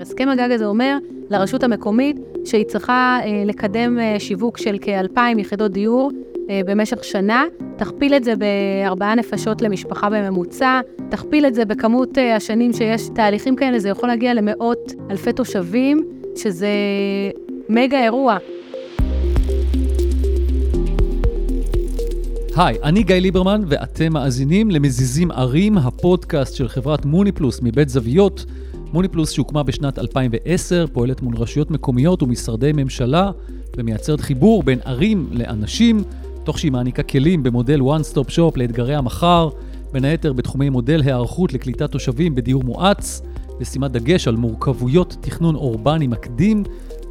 הסכם הגג הזה אומר לרשות המקומית שהיא צריכה אה, לקדם אה, שיווק של כ-2,000 יחידות דיור אה, במשך שנה, תכפיל את זה בארבעה נפשות למשפחה בממוצע, תכפיל את זה בכמות אה, השנים שיש תהליכים כאלה, זה יכול להגיע למאות אלפי תושבים, שזה מגה אירוע. היי, אני גיא ליברמן, ואתם מאזינים למזיזים ערים, הפודקאסט של חברת מוני פלוס מבית זוויות. מוני פלוס שהוקמה בשנת 2010, פועלת מול רשויות מקומיות ומשרדי ממשלה, ומייצרת חיבור בין ערים לאנשים, תוך שהיא מעניקה כלים במודל one stop shop לאתגרי המחר, בין היתר בתחומי מודל היערכות לקליטת תושבים בדיור מואץ, ושימת דגש על מורכבויות תכנון אורבני מקדים,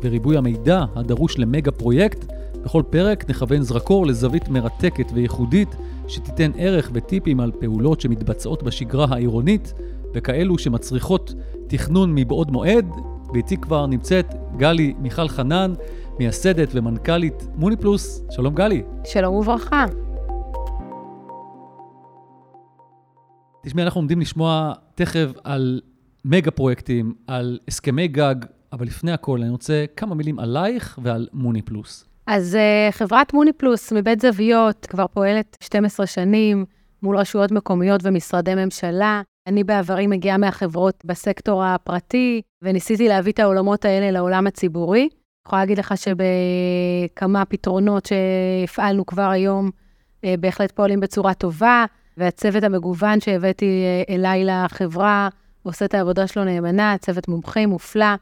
וריבוי המידע הדרוש למגה פרויקט. בכל פרק נכוון זרקור לזווית מרתקת וייחודית, שתיתן ערך וטיפים על פעולות שמתבצעות בשגרה העירונית, וכאלו שמצריכות תכנון מבעוד מועד, ואיתי כבר נמצאת גלי מיכל חנן, מייסדת ומנכ"לית מוני פלוס. שלום גלי. שלום וברכה. תשמעי, אנחנו עומדים לשמוע תכף על מגה פרויקטים, על הסכמי גג, אבל לפני הכל אני רוצה כמה מילים עלייך ועל מוני פלוס. אז uh, חברת מוני פלוס מבית זוויות כבר פועלת 12 שנים מול רשויות מקומיות ומשרדי ממשלה. אני בעברי מגיעה מהחברות בסקטור הפרטי, וניסיתי להביא את העולמות האלה לעולם הציבורי. אני יכולה להגיד לך שבכמה פתרונות שהפעלנו כבר היום, uh, בהחלט פועלים בצורה טובה, והצוות המגוון שהבאתי uh, אליי לחברה עושה את העבודה שלו נאמנה, צוות מומחים מופלא.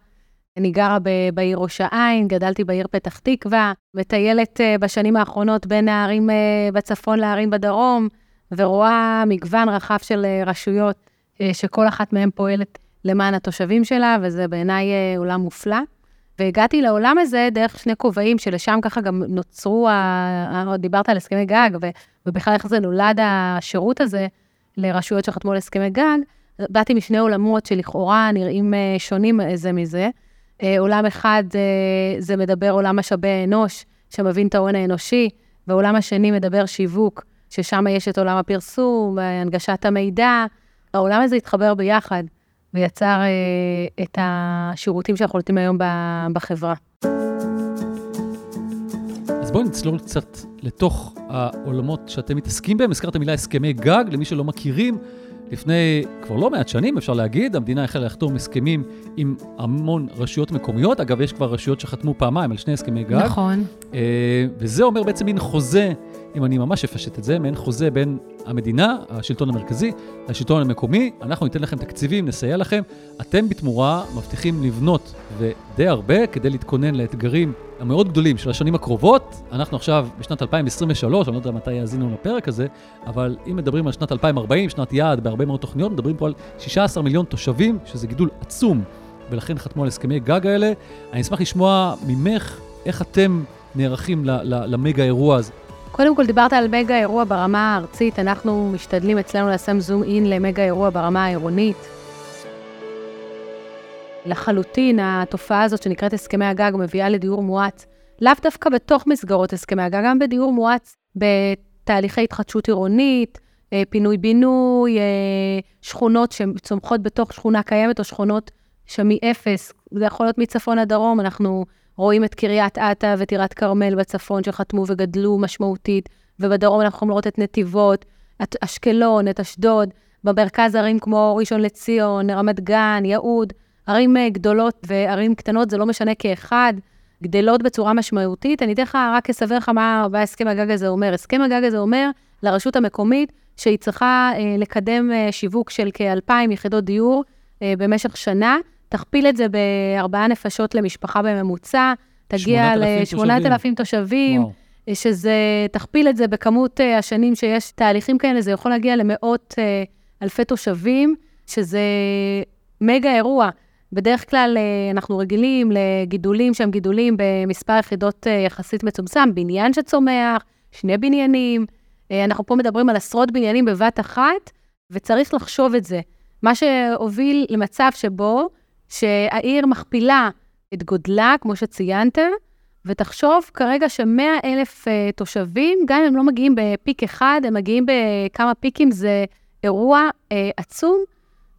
אני גרה בעיר ראש העין, גדלתי בעיר פתח תקווה, מטיילת uh, בשנים האחרונות בין הערים בצפון לערים בדרום, ורואה מגוון רחב של רשויות שכל אחת מהן פועלת למען התושבים שלה, וזה בעיניי uh, עולם מופלא. והגעתי לעולם הזה דרך שני כובעים, שלשם ככה גם נוצרו, ה... דיברת על הסכמי גג. ובכלל איך זה נולד השירות הזה לרשויות שחתמו על הסכמי גג. באתי משני עולמות שלכאורה נראים שונים זה מזה. עולם אחד זה מדבר עולם משאבי האנוש, שמבין את ההון האנושי, ועולם השני מדבר שיווק, ששם יש את עולם הפרסום, הנגשת המידע. העולם הזה התחבר ביחד ויצר את השירותים שאנחנו נותנים היום בחברה. אז בואי נצלול קצת לתוך העולמות שאתם מתעסקים בהם. הזכרת מילה הסכמי גג, למי שלא מכירים. לפני כבר לא מעט שנים, אפשר להגיד, המדינה החלה לחתום הסכמים עם המון רשויות מקומיות. אגב, יש כבר רשויות שחתמו פעמיים על שני הסכמי גג. נכון. אה, וזה אומר בעצם מין חוזה, אם אני ממש אפשט את זה, מעין חוזה בין המדינה, השלטון המרכזי, לשלטון המקומי. אנחנו ניתן לכם תקציבים, נסייע לכם. אתם בתמורה מבטיחים לבנות, ודי הרבה, כדי להתכונן לאתגרים המאוד גדולים של השנים הקרובות. אנחנו עכשיו בשנת 2023, אני לא יודע מתי יאזינו לפרק הזה, אבל אם מדברים על שנת 2040, שנת יעד בהרבה מאוד תוכניות, מדברים פה על 16 מיליון תושבים, שזה גידול עצום, ולכן חתמו על הסכמי גג האלה. אני אשמח לשמוע ממך איך אתם נערכים למגה אירוע הזה. קודם כל, דיברת על מגה אירוע ברמה הארצית, אנחנו משתדלים אצלנו לשים זום אין למגה אירוע ברמה העירונית. לחלוטין, התופעה הזאת שנקראת הסכמי הגג מביאה לדיור מואץ, לאו דווקא בתוך מסגרות הסכמי הגג, גם בדיור מואץ, בתהליכי התחדשות עירונית, אה, פינוי-בינוי, אה, שכונות שצומחות בתוך שכונה קיימת או שכונות שמאפס, זה יכול להיות מצפון עד דרום, אנחנו רואים את קריית אתא וטירת כרמל בצפון שחתמו וגדלו משמעותית, ובדרום אנחנו יכולים לראות את נתיבות, את אשקלון, את אשדוד, במרכז ערים כמו ראשון לציון, רמת גן, יהוד, ערים אה, גדולות וערים קטנות, זה לא משנה כאחד, גדלות בצורה משמעותית. אני אתן לך, רק אסבר לך מה הסכם הגג הזה אומר. הסכם הגג הזה אומר לרשות המקומית שהיא צריכה אה, לקדם אה, שיווק של כ-2,000 יחידות דיור אה, במשך שנה, תכפיל את זה בארבעה נפשות למשפחה בממוצע, תגיע ל-8,000 תושבים, שזה, תכפיל את זה בכמות uh, השנים שיש תהליכים כאלה, זה יכול להגיע למאות uh, אלפי תושבים, שזה מגה אירוע. בדרך כלל uh, אנחנו רגילים לגידולים שהם גידולים במספר יחידות uh, יחסית מצומצם, בניין שצומח, שני בניינים. Uh, אנחנו פה מדברים על עשרות בניינים בבת אחת, וצריך לחשוב את זה. מה שהוביל למצב שבו שהעיר מכפילה את גודלה, כמו שציינתם, ותחשוב כרגע ש-100 אלף uh, תושבים, גם אם הם לא מגיעים בפיק אחד, הם מגיעים בכמה פיקים, זה אירוע uh, עצום,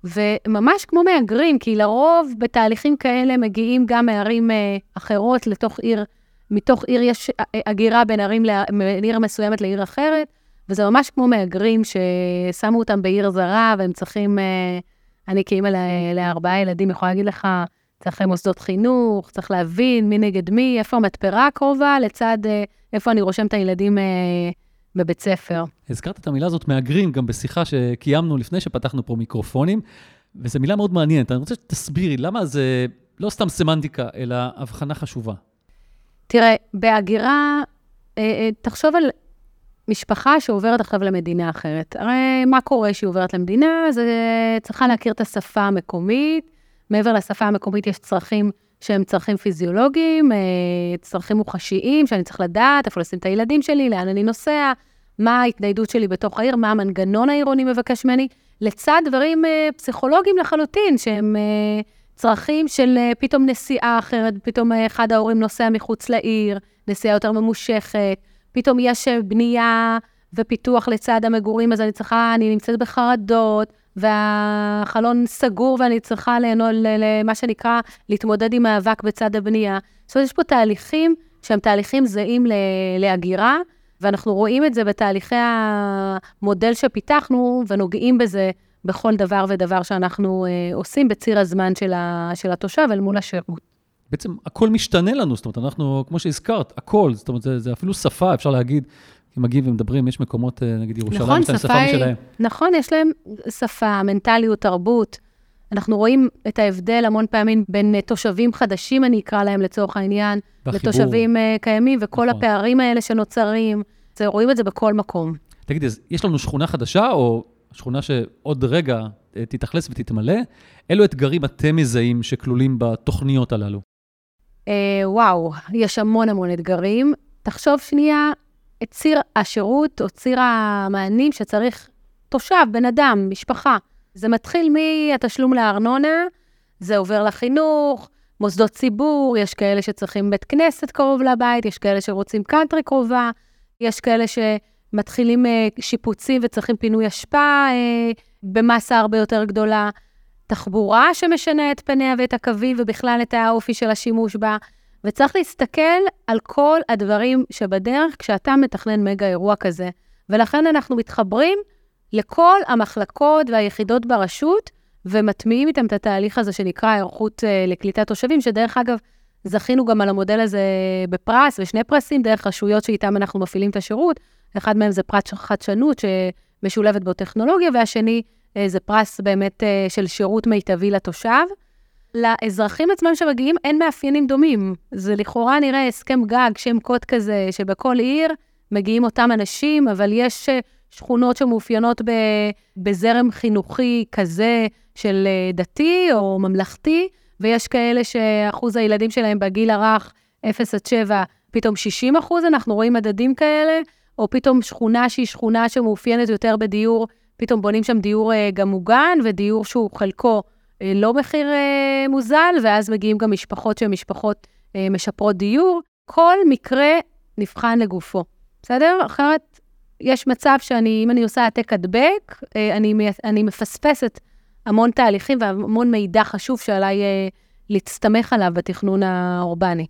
וממש כמו מהגרים, כי לרוב בתהליכים כאלה מגיעים גם מערים אה, אחרות לתוך עיר, מתוך עיר יש הגירה בין ערים, בין עיר מסוימת לעיר אחרת, וזה ממש כמו מהגרים ששמו אותם בעיר זרה, והם צריכים, אה, אני כאימא לארבעה ילדים יכולה להגיד לך, צריך מוסדות חינוך, צריך להבין מי נגד מי, איפה המתפרה הקרובה, לצד איפה אני רושם את הילדים בבית ספר. הזכרת את המילה הזאת, מהגרים, גם בשיחה שקיימנו לפני שפתחנו פה מיקרופונים, וזו מילה מאוד מעניינת. אני רוצה שתסבירי, למה זה לא סתם סמנטיקה, אלא הבחנה חשובה? תראה, בהגירה, אה, אה, תחשוב על משפחה שעוברת עכשיו למדינה אחרת. הרי מה קורה כשהיא עוברת למדינה? אז צריכה להכיר את השפה המקומית. מעבר לשפה המקומית יש צרכים שהם צרכים פיזיולוגיים, אה, צרכים מוחשיים, שאני צריך לדעת איפה לשים את הילדים שלי, לאן אני נוסע, מה ההתניידות שלי בתוך העיר, מה המנגנון העירוני מבקש ממני, לצד דברים אה, פסיכולוגיים לחלוטין, שהם אה, צרכים של פתאום נסיעה אחרת, פתאום אחד ההורים נוסע מחוץ לעיר, נסיעה יותר ממושכת, פתאום יש בנייה ופיתוח לצד המגורים, אז אני צריכה, אני נמצאת בחרדות, והחלון סגור ואני צריכה ליהנות, למה שנקרא, להתמודד עם מאבק בצד הבנייה. זאת אומרת, יש פה תהליכים שהם תהליכים זהים להגירה, ואנחנו רואים את זה בתהליכי המודל שפיתחנו, ונוגעים בזה בכל דבר ודבר שאנחנו אה, עושים בציר הזמן של, ה, של התושב אל מול השירות. בעצם הכל משתנה לנו, זאת אומרת, אנחנו, כמו שהזכרת, הכל, זאת אומרת, זה, זה אפילו שפה, אפשר להגיד, אם מגיעים ומדברים, יש מקומות, אה, נגיד ירושלים, נכון, יש להם שפה משלהם. נכון, יש להם שפה, מנטליות, תרבות. אנחנו רואים את ההבדל המון פעמים בין אה, תושבים חדשים, אני אקרא להם לצורך העניין, בחיבור. לתושבים uh, קיימים, וכל נכון. הפערים האלה שנוצרים, זה, רואים את זה בכל מקום. תגידי, אז יש לנו שכונה חדשה, או שכונה שעוד רגע תתאכלס ותתמלא? אילו אתגרים אתם מזהים שכלולים בתוכניות הללו? Uh, וואו, יש המון המון אתגרים. תחשוב שנייה את ציר השירות או ציר המענים שצריך תושב, בן אדם, משפחה. זה מתחיל מהתשלום לארנונה, זה עובר לחינוך, מוסדות ציבור, יש כאלה שצריכים בית כנסת קרוב לבית, יש כאלה שרוצים קאנטרי קרובה, יש כאלה שמתחילים אה, שיפוצים וצריכים פינוי אשפה אה, במסה הרבה יותר גדולה. תחבורה שמשנה את פניה ואת הקווים ובכלל את האופי של השימוש בה. וצריך להסתכל על כל הדברים שבדרך כשאתה מתכנן מגה אירוע כזה. ולכן אנחנו מתחברים לכל המחלקות והיחידות ברשות, ומטמיעים איתם את התהליך הזה שנקרא היערכות uh, לקליטת תושבים, שדרך אגב, זכינו גם על המודל הזה בפרס, ושני פרסים דרך רשויות שאיתם אנחנו מפעילים את השירות. אחד מהם זה פרס חדשנות שמשולבת בו טכנולוגיה, והשני זה פרס באמת uh, של שירות מיטבי לתושב. לאזרחים עצמם שמגיעים אין מאפיינים דומים. זה לכאורה נראה הסכם גג, שם קוד כזה, שבכל עיר מגיעים אותם אנשים, אבל יש אה, שכונות שמאופיינות בזרם חינוכי כזה של אה, דתי או ממלכתי, ויש כאלה שאחוז הילדים שלהם בגיל הרך, 0 עד 7, פתאום 60 אחוז, אנחנו רואים מדדים כאלה, או פתאום שכונה שהיא שכונה שמאופיינת יותר בדיור, פתאום בונים שם דיור אה, גם מוגן, ודיור שהוא חלקו אה, לא מחיר אה, מוזל, ואז מגיעים גם משפחות שהן משפחות משפרות דיור. כל מקרה נבחן לגופו, בסדר? אחרת יש מצב שאני, אם אני עושה העתק הדבק, אני, אני מפספסת המון תהליכים והמון מידע חשוב שעליי להסתמך עליו בתכנון האורבני.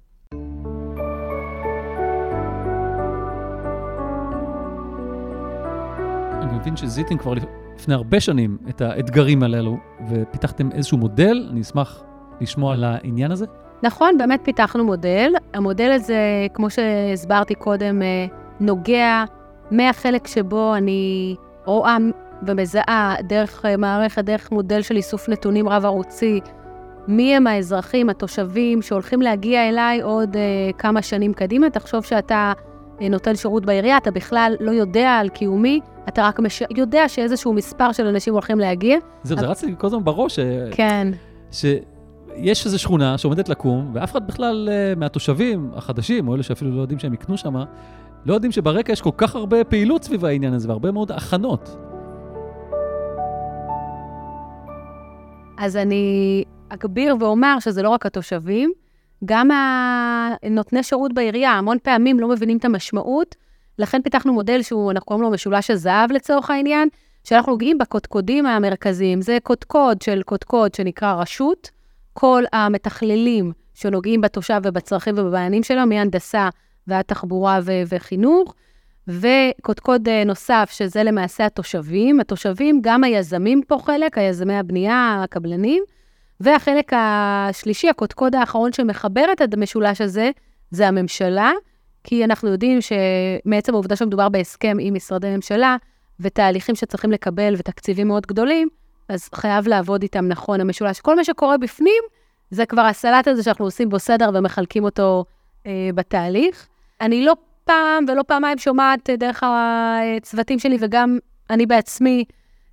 מבין שזיתים כבר לפני הרבה שנים את האתגרים הללו, ופיתחתם איזשהו מודל, אני אשמח לשמוע על העניין הזה. נכון, באמת פיתחנו מודל. המודל הזה, כמו שהסברתי קודם, אה, נוגע מהחלק שבו אני רואה ומזהה דרך אה, מערכת, דרך מודל של איסוף נתונים רב-ערוצי, מי הם האזרחים, התושבים, שהולכים להגיע אליי עוד uh, כמה שנים קדימה. תחשוב שאתה uh, נותן שירות בעירייה, אתה בכלל לא יודע על קיומי, אתה רק מש... יודע שאיזשהו מספר של אנשים הולכים להגיע. זהו, זה רץ לי כל הזמן בראש. כן. שיש איזו שכונה שעומדת לקום, ואף אחד בכלל uh, מהתושבים החדשים, או אלה שאפילו לא יודעים שהם יקנו שם, לא יודעים שברקע יש כל כך הרבה פעילות סביב העניין הזה, והרבה מאוד הכנות. אז אני אגביר ואומר שזה לא רק התושבים, גם נותני שירות בעירייה, המון פעמים לא מבינים את המשמעות לכן פיתחנו מודל שהוא, אנחנו קוראים לו משולש הזהב לצורך העניין, שאנחנו נוגעים בקודקודים המרכזיים. זה קודקוד של קודקוד שנקרא רשות, כל המתכללים שנוגעים בתושב ובצרכים ובמעניינים שלו, מהנדסה ועד תחבורה ו- וחינוך, וקודקוד אה, נוסף, שזה למעשה התושבים. התושבים, גם היזמים פה חלק, היזמי הבנייה, הקבלנים, והחלק השלישי, הקודקוד האחרון שמחבר את המשולש הזה, זה הממשלה, כי אנחנו יודעים שמעצם העובדה שמדובר בהסכם עם משרדי ממשלה, ותהליכים שצריכים לקבל ותקציבים מאוד גדולים, אז חייב לעבוד איתם נכון, המשולש. כל מה שקורה בפנים, זה כבר הסלט הזה שאנחנו עושים בו סדר ומחלקים אותו אה, בתהליך. אני לא פעם ולא פעמיים שומעת אה, דרך הצוותים שלי, וגם אני בעצמי,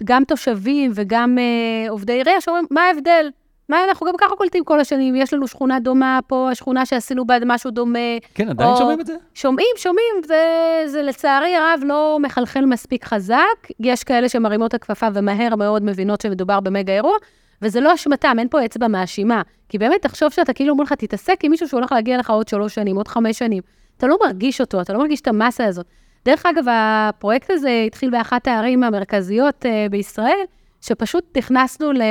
גם תושבים וגם אה, עובדי עירייה, שאומרים, מה ההבדל? מה, אנחנו גם ככה קולטים כל השנים, יש לנו שכונה דומה פה, השכונה שעשינו בה משהו דומה. כן, עדיין או... שומעים את זה? שומעים, שומעים, זה, זה לצערי הרב לא מחלחל מספיק חזק. יש כאלה שמרימות הכפפה ומהר מאוד מבינות שמדובר במגה אירוע, וזה לא אשמתם, אין פה אצבע מאשימה. כי באמת, תחשוב שאתה כאילו אומר לך, תתעסק עם מישהו שהולך להגיע לך עוד שלוש שנים, עוד חמש שנים. אתה לא מרגיש אותו, אתה לא מרגיש את המסה הזאת. דרך אגב, הפרויקט הזה התחיל באחת הערים המרכזיות uh, בישראל, שפשוט נכנסנו ל...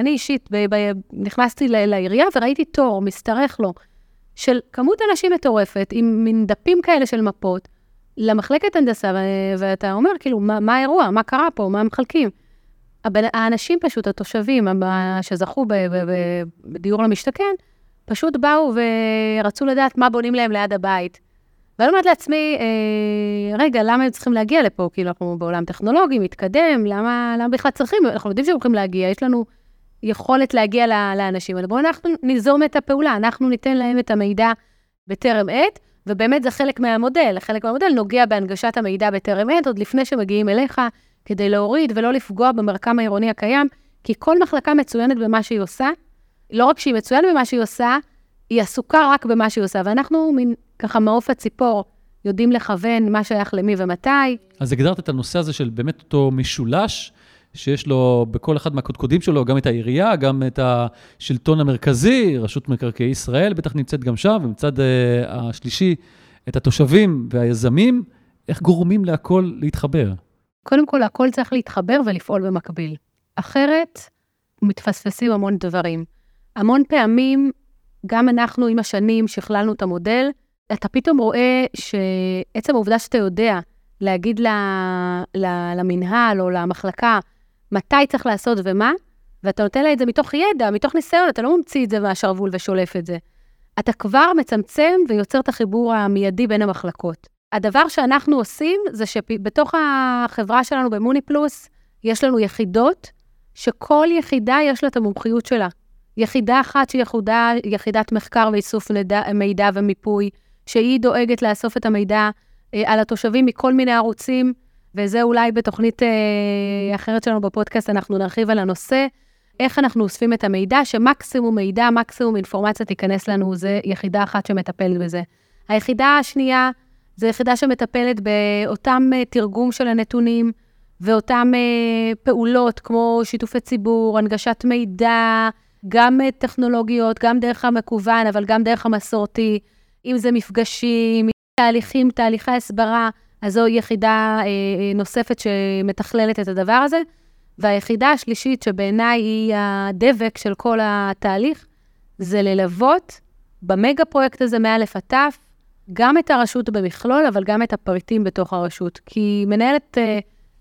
אני אישית, ב... ב... נכנסתי ל... לעירייה וראיתי תור, משתרך לו, של כמות אנשים מטורפת, עם מין דפים כאלה של מפות, למחלקת הנדסה, ו... ואתה אומר, כאילו, מה, מה האירוע? מה קרה פה? מה מחלקים? הבנ... האנשים פשוט, התושבים שזכו ב... ב... בדיור למשתכן, פשוט באו ורצו לדעת מה בונים להם ליד הבית. ואני אומרת לעצמי, אה, רגע, למה הם צריכים להגיע לפה? כאילו, אנחנו בעולם טכנולוגי, מתקדם, למה, למה בכלל צריכים? אנחנו יודעים שהם הולכים להגיע, יש לנו יכולת להגיע לאנשים האלה. בואו אנחנו ניזום את הפעולה, אנחנו ניתן להם את המידע בטרם עת, ובאמת זה חלק מהמודל. חלק מהמודל נוגע בהנגשת המידע בטרם עת, עוד לפני שמגיעים אליך, כדי להוריד ולא לפגוע במרקם העירוני הקיים, כי כל מחלקה מצוינת במה שהיא עושה. לא רק שהיא מצוינת במה שהיא עושה, היא עסוקה רק במה שהיא עושה, ואנחנו מין ככה מעוף הציפור, יודעים לכוון מה שייך למי ומתי. אז הגדרת את הנושא הזה של באמת אותו משולש, שיש לו בכל אחד מהקודקודים שלו גם את העירייה, גם את השלטון המרכזי, רשות מקרקעי ישראל בטח נמצאת גם שם, ומצד uh, השלישי, את התושבים והיזמים. איך גורמים להכל להתחבר? קודם כל, הכל צריך להתחבר ולפעול במקביל. אחרת, מתפספסים המון דברים. המון פעמים, גם אנחנו עם השנים שכללנו את המודל, אתה פתאום רואה שעצם העובדה שאתה יודע להגיד ל, ל, למנהל או למחלקה מתי צריך לעשות ומה, ואתה נותן לה את זה מתוך ידע, מתוך ניסיון, אתה לא ממציא את זה מהשרוול ושולף את זה. אתה כבר מצמצם ויוצר את החיבור המיידי בין המחלקות. הדבר שאנחנו עושים זה שבתוך החברה שלנו במוני פלוס, יש לנו יחידות, שכל יחידה יש לה את המומחיות שלה. יחידה אחת שהיא יחידת מחקר ואיסוף מידע ומיפוי, שהיא דואגת לאסוף את המידע אה, על התושבים מכל מיני ערוצים, וזה אולי בתוכנית אה, אחרת שלנו בפודקאסט, אנחנו נרחיב על הנושא, איך אנחנו אוספים את המידע, שמקסימום מידע, מקסימום אינפורמציה תיכנס לנו, זה יחידה אחת שמטפלת בזה. היחידה השנייה, זו יחידה שמטפלת באותם אה, תרגום של הנתונים, ואותן אה, פעולות כמו שיתופי ציבור, הנגשת מידע, גם טכנולוגיות, גם דרך המקוון, אבל גם דרך המסורתי. אם זה מפגשים, תהליכים, תהליכי הסברה, אז זו יחידה אה, אה, נוספת שמתכללת את הדבר הזה. והיחידה השלישית, שבעיניי היא הדבק של כל התהליך, זה ללוות במגה פרויקט הזה מא' עד ת', גם את הרשות במכלול, אבל גם את הפריטים בתוך הרשות. כי מנהלת אה,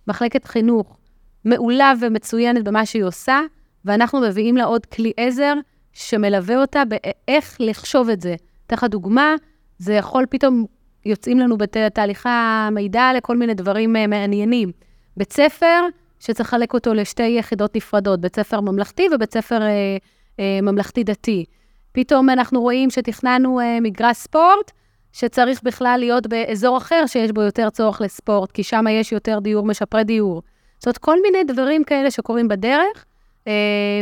מחלקת חינוך מעולה ומצוינת במה שהיא עושה, ואנחנו מביאים לה עוד כלי עזר שמלווה אותה באיך לחשוב את זה. אתן לך דוגמה, זה יכול פתאום, יוצאים לנו בתהליכי המידע לכל מיני דברים אה, מעניינים. בית ספר שצריך לחלק אותו לשתי יחידות נפרדות, בית ספר ממלכתי ובית ספר אה, אה, ממלכתי-דתי. פתאום אנחנו רואים שתכננו אה, מגרש ספורט, שצריך בכלל להיות באזור אחר שיש בו יותר צורך לספורט, כי שם יש יותר דיור, משפרי דיור. זאת אומרת, כל מיני דברים כאלה שקורים בדרך, אה,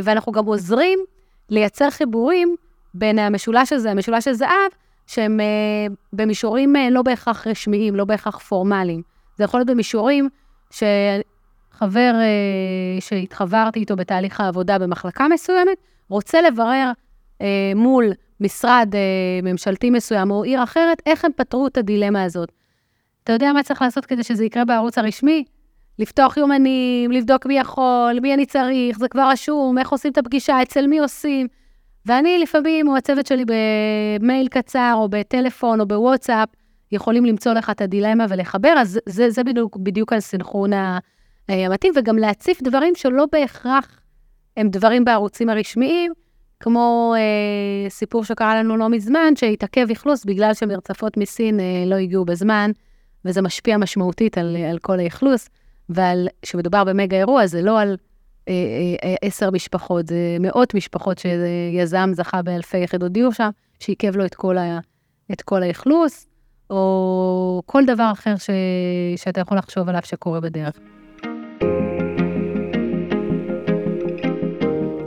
ואנחנו גם עוזרים לייצר חיבורים בין המשולש הזה, המשולש הזהב, שהם uh, במישורים uh, לא בהכרח רשמיים, לא בהכרח פורמליים. זה יכול להיות במישורים שחבר uh, שהתחברתי איתו בתהליך העבודה במחלקה מסוימת, רוצה לברר uh, מול משרד uh, ממשלתי מסוים או עיר אחרת, איך הם פתרו את הדילמה הזאת. אתה יודע מה צריך לעשות כדי שזה יקרה בערוץ הרשמי? לפתוח יומנים, לבדוק מי יכול, מי אני צריך, זה כבר רשום, איך עושים את הפגישה, אצל מי עושים. ואני לפעמים, או הצוות שלי במייל קצר, או בטלפון, או בוואטסאפ, יכולים למצוא לך את הדילמה ולחבר, אז זה, זה בדיוק, בדיוק הסנכרון המתאים, וגם להציף דברים שלא בהכרח הם דברים בערוצים הרשמיים, כמו אה, סיפור שקרה לנו לא מזמן, שהתעכב אכלוס בגלל שמרצפות מסין אה, לא הגיעו בזמן, וזה משפיע משמעותית על, על כל האכלוס, ועל, כשמדובר במגה אירוע, זה לא על עשר משפחות, זה מאות משפחות שיזם זכה באלפי יחידות דיור שם, שעיכב לו את כל, ה, את כל האכלוס, או כל דבר אחר ש, שאתה יכול לחשוב עליו שקורה בדרך.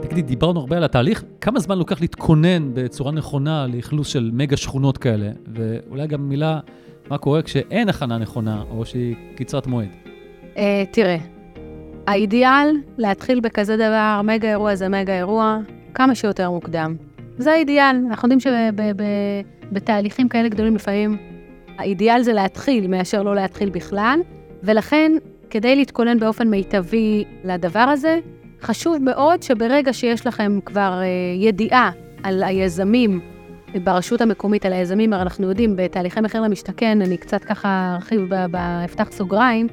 תגידי, דיברנו הרבה על התהליך, כמה זמן לוקח להתכונן בצורה נכונה לאכלוס של מגה שכונות כאלה? ואולי גם מילה, מה קורה כשאין הכנה נכונה, או שהיא קצרת מועד? תראה, האידיאל להתחיל בכזה דבר, מגה אירוע זה מגה אירוע, כמה שיותר מוקדם. זה האידיאל. אנחנו יודעים שבתהליכים כאלה גדולים לפעמים, האידיאל זה להתחיל מאשר לא להתחיל בכלל, ולכן, כדי להתכונן באופן מיטבי לדבר הזה, חשוב מאוד שברגע שיש לכם כבר אה, ידיעה על היזמים ברשות המקומית, על היזמים, אנחנו יודעים, בתהליכי מחיר למשתכן, אני קצת ככה ארחיב, אפתח סוגריים,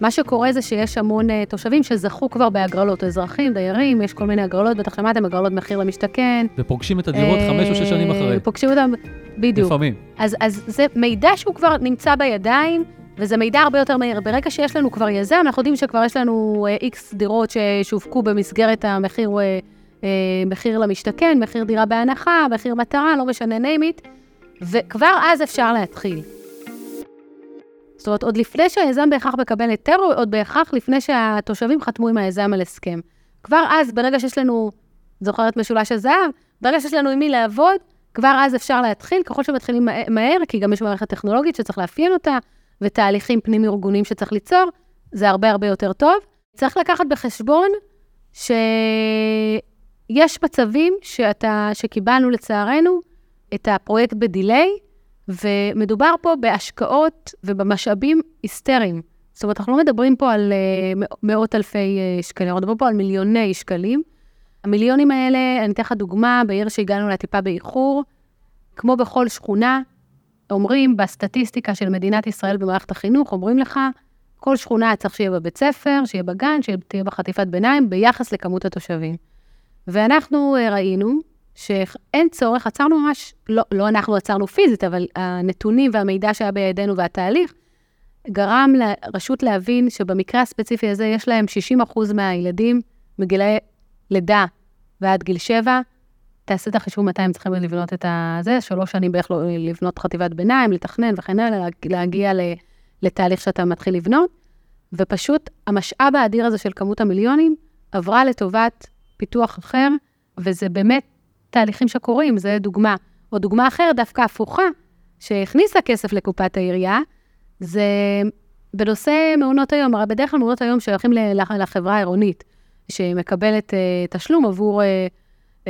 מה שקורה זה שיש המון uh, תושבים שזכו כבר בהגרלות, אזרחים, דיירים, יש כל מיני הגרלות, בטח שמעתם, הגרלות מחיר למשתכן. ופוגשים את הדירות חמש או שש שנים אחרי. פוגשים אותם, בדיוק. לפעמים. אז, אז זה מידע שהוא כבר נמצא בידיים, וזה מידע הרבה יותר מהיר. ברגע שיש לנו כבר יזם, אנחנו יודעים שכבר יש לנו איקס uh, דירות ששווקו במסגרת המחיר מחיר למשתכן, מחיר דירה בהנחה, מחיר מטרה, לא משנה name it, וכבר אז אפשר להתחיל. זאת אומרת, עוד לפני שהיזם בהכרח מקבל היתר, עוד בהכרח לפני שהתושבים חתמו עם היזם על הסכם. כבר אז, ברגע שיש לנו, זוכרת משולש הזהב? ברגע שיש לנו עם מי לעבוד, כבר אז אפשר להתחיל, ככל שמתחילים מהר, כי גם יש מערכת טכנולוגית שצריך לאפיין אותה, ותהליכים פנים-ארגוניים שצריך ליצור, זה הרבה הרבה יותר טוב. צריך לקחת בחשבון שיש מצבים שאתה, שקיבלנו לצערנו את הפרויקט בדיליי, ומדובר פה בהשקעות ובמשאבים היסטריים. זאת אומרת, אנחנו לא מדברים פה על uh, מאות אלפי uh, שקלים, אנחנו מדברים פה על מיליוני שקלים. המיליונים האלה, אני אתן לך דוגמה, בעיר שהגענו לה טיפה באיחור, כמו בכל שכונה, אומרים בסטטיסטיקה של מדינת ישראל במערכת החינוך, אומרים לך, כל שכונה צריך שיהיה בבית ספר, שיהיה בגן, שתהיה בחטיפת ביניים, ביחס לכמות התושבים. ואנחנו uh, ראינו שאין צורך, עצרנו ממש, לא, לא אנחנו עצרנו פיזית, אבל הנתונים והמידע שהיה בידינו והתהליך, גרם לרשות להבין שבמקרה הספציפי הזה יש להם 60% מהילדים מגילאי לידה ועד גיל 7. תעשה את החישוב מתי הם צריכים לבנות את זה, שלוש שנים בערך לא, לבנות חטיבת ביניים, לתכנן וכן הלאה, להגיע לתהליך שאתה מתחיל לבנות, ופשוט המשאב האדיר הזה של כמות המיליונים עברה לטובת פיתוח אחר, וזה באמת תהליכים שקורים, זה דוגמה. או דוגמה אחרת, דווקא הפוכה, שהכניסה כסף לקופת העירייה, זה בנושא מעונות היום. הרי בדרך כלל מעונות היום שייכים לחברה העירונית, שמקבלת uh, תשלום עבור, uh, uh,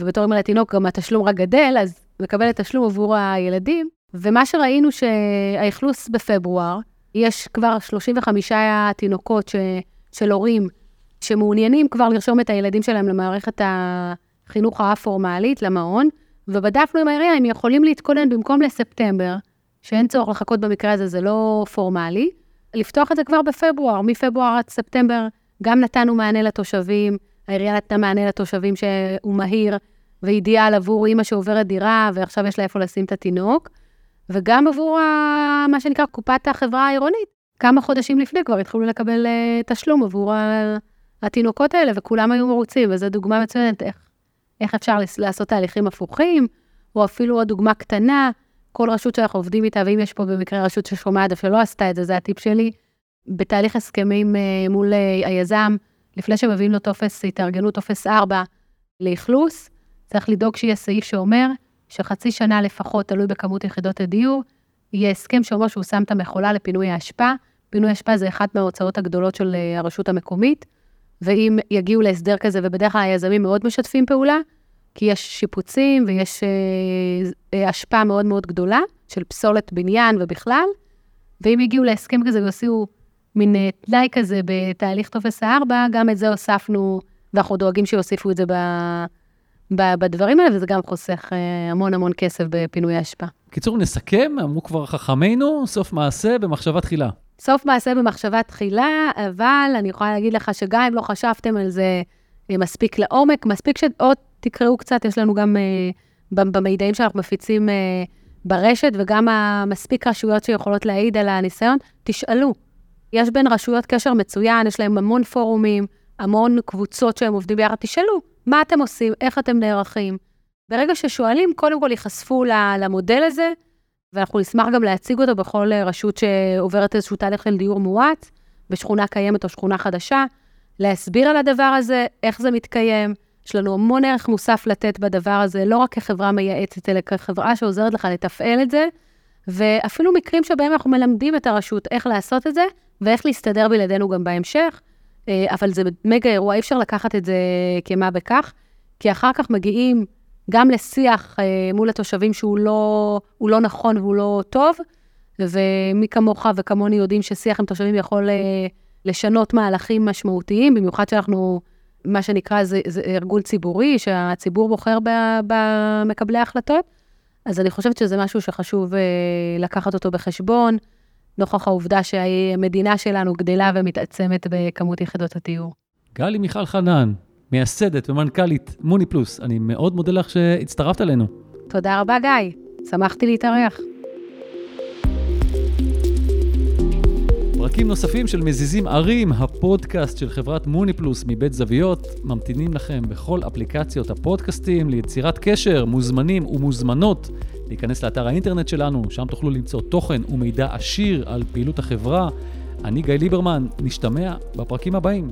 ובתור אימא לתינוק גם התשלום רק גדל, אז מקבלת תשלום עבור הילדים. ומה שראינו שהאכלוס בפברואר, יש כבר 35 תינוקות ש, של הורים שמעוניינים כבר לרשום את הילדים שלהם למערכת ה... החינוך האפורמלית למעון, ובדקנו עם העירייה אם יכולים להתכונן במקום לספטמבר, שאין צורך לחכות במקרה הזה, זה לא פורמלי, לפתוח את זה כבר בפברואר, מפברואר עד ספטמבר גם נתנו מענה לתושבים, העירייה נתנה מענה לתושבים שהוא מהיר ואידיאל עבור אימא שעוברת דירה ועכשיו יש לה איפה לשים את התינוק, וגם עבור ה, מה שנקרא קופת החברה העירונית. כמה חודשים לפני כבר התחילו לקבל uh, תשלום עבור התינוקות האלה, וכולם היו מרוצים, וזו דוגמה מצוינת איך איך אפשר לעשות תהליכים הפוכים, או אפילו עוד דוגמה קטנה, כל רשות שאנחנו עובדים איתה, ואם יש פה במקרה רשות ששומעת ושלא עשתה את זה, זה הטיפ שלי, בתהליך הסכמים אה, מול אה, היזם, לפני שמביאים לו טופס התארגנות, טופס 4 לאכלוס, צריך לדאוג שיהיה סעיף שאומר שחצי שנה לפחות, תלוי בכמות יחידות הדיור, יהיה הסכם שאומר שהוא שם את המכולה לפינוי האשפה. פינוי אשפה זה אחת מההוצאות הגדולות של אה, הרשות המקומית. ואם יגיעו להסדר כזה, ובדרך כלל היזמים מאוד משתפים פעולה, כי יש שיפוצים ויש אה, אה, השפעה מאוד מאוד גדולה של פסולת בניין ובכלל, ואם יגיעו להסכם כזה ויוציאו מין אה, תנאי כזה בתהליך טופס 4, גם את זה הוספנו, ואנחנו דואגים שיוסיפו את זה ב, ב, בדברים האלה, וזה גם חוסך אה, המון המון כסף בפינוי האשפה. קיצור, נסכם, אמרו כבר חכמינו, סוף מעשה במחשבה תחילה. סוף מעשה במחשבה תחילה, אבל אני יכולה להגיד לך שגם אם לא חשבתם על זה אה, מספיק לעומק, מספיק שעוד תקראו קצת, יש לנו גם במידעים שאנחנו מפיצים ברשת, וגם מספיק רשויות שיכולות להעיד על הניסיון, תשאלו. יש בין רשויות קשר מצוין, יש להם המון פורומים, המון קבוצות שהם עובדים ביחד. תשאלו, מה אתם עושים, איך אתם נערכים. ברגע ששואלים, קודם כל ייחשפו למודל הזה, ואנחנו נשמח גם להציג אותו בכל רשות שעוברת איזשהו תהליך של דיור מואץ, בשכונה קיימת או שכונה חדשה, להסביר על הדבר הזה, איך זה מתקיים. יש לנו המון ערך מוסף לתת בדבר הזה, לא רק כחברה מייעצת, אלא כחברה שעוזרת לך לתפעל את זה, ואפילו מקרים שבהם אנחנו מלמדים את הרשות איך לעשות את זה, ואיך להסתדר בלעדינו גם בהמשך, אה, אבל זה מגה אירוע, אי אפשר לקחת את זה כמה בכך, כי אחר כך מגיעים גם לשיח אה, מול התושבים שהוא לא, לא נכון והוא לא טוב, ומי כמוך וכמוני יודעים ששיח עם תושבים יכול אה, לשנות מהלכים משמעותיים, במיוחד שאנחנו, מה שנקרא, זה, זה ארגון ציבורי, שהציבור בוחר במקבלי ההחלטות. אז אני חושבת שזה משהו שחשוב לקחת אותו בחשבון. נוכח העובדה שהמדינה שלנו גדלה ומתעצמת בכמות יחידות התיאור. גלי מיכל חנן, מייסדת ומנכ"לית מוני פלוס, אני מאוד מודה לך שהצטרפת אלינו. תודה רבה, גיא. שמחתי להתארח. פרקים נוספים של מזיזים ערים, הפודקאסט של חברת מוני פלוס מבית זוויות, ממתינים לכם בכל אפליקציות הפודקאסטים ליצירת קשר, מוזמנים ומוזמנות להיכנס לאתר האינטרנט שלנו, שם תוכלו למצוא תוכן ומידע עשיר על פעילות החברה. אני גיא ליברמן, נשתמע בפרקים הבאים.